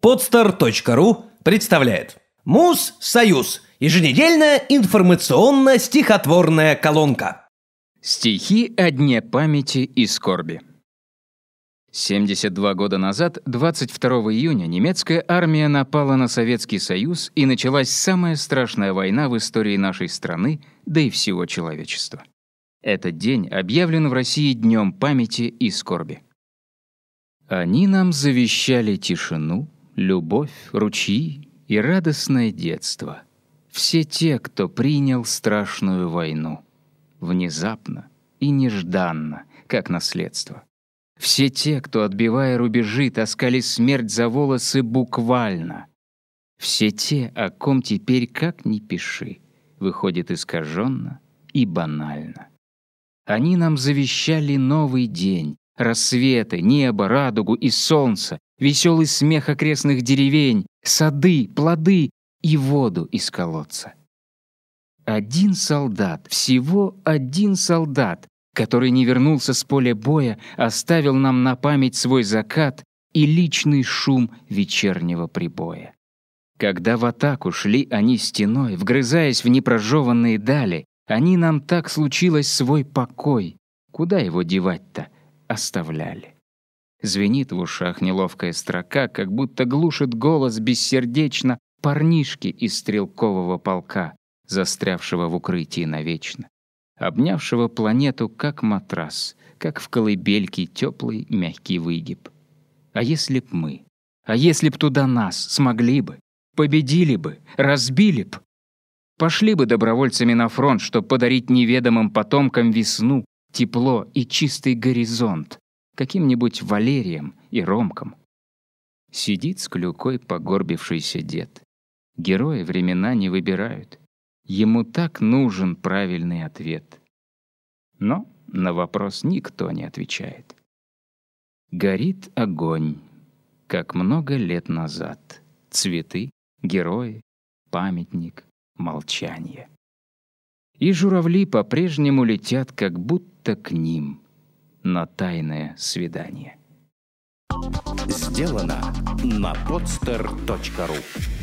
Podster.ru представляет Муз Союз. Еженедельная информационно-стихотворная колонка. Стихи о дне памяти и скорби. 72 года назад, 22 июня, немецкая армия напала на Советский Союз и началась самая страшная война в истории нашей страны, да и всего человечества. Этот день объявлен в России Днем памяти и скорби. Они нам завещали тишину, любовь, ручьи и радостное детство. Все те, кто принял страшную войну. Внезапно и нежданно, как наследство. Все те, кто, отбивая рубежи, таскали смерть за волосы буквально. Все те, о ком теперь как ни пиши, выходит искаженно и банально. Они нам завещали новый день, рассветы, небо, радугу и солнце, веселый смех окрестных деревень, сады, плоды и воду из колодца. Один солдат, всего один солдат, который не вернулся с поля боя, оставил нам на память свой закат и личный шум вечернего прибоя. Когда в атаку шли они стеной, вгрызаясь в непрожеванные дали, они нам так случилось свой покой. Куда его девать-то? Оставляли. Звенит в ушах неловкая строка, как будто глушит голос бессердечно парнишки из стрелкового полка, застрявшего в укрытии навечно, обнявшего планету как матрас, как в колыбельке теплый мягкий выгиб. А если б мы, а если б туда нас смогли бы, победили бы, разбили б, пошли бы добровольцами на фронт, чтобы подарить неведомым потомкам весну, тепло и чистый горизонт, каким-нибудь Валерием и Ромком. Сидит с клюкой погорбившийся дед. Герои времена не выбирают. Ему так нужен правильный ответ. Но на вопрос никто не отвечает. Горит огонь, как много лет назад. Цветы, герои, памятник, молчание. И журавли по-прежнему летят, как будто к ним — на тайное свидание. Сделано на podster.ru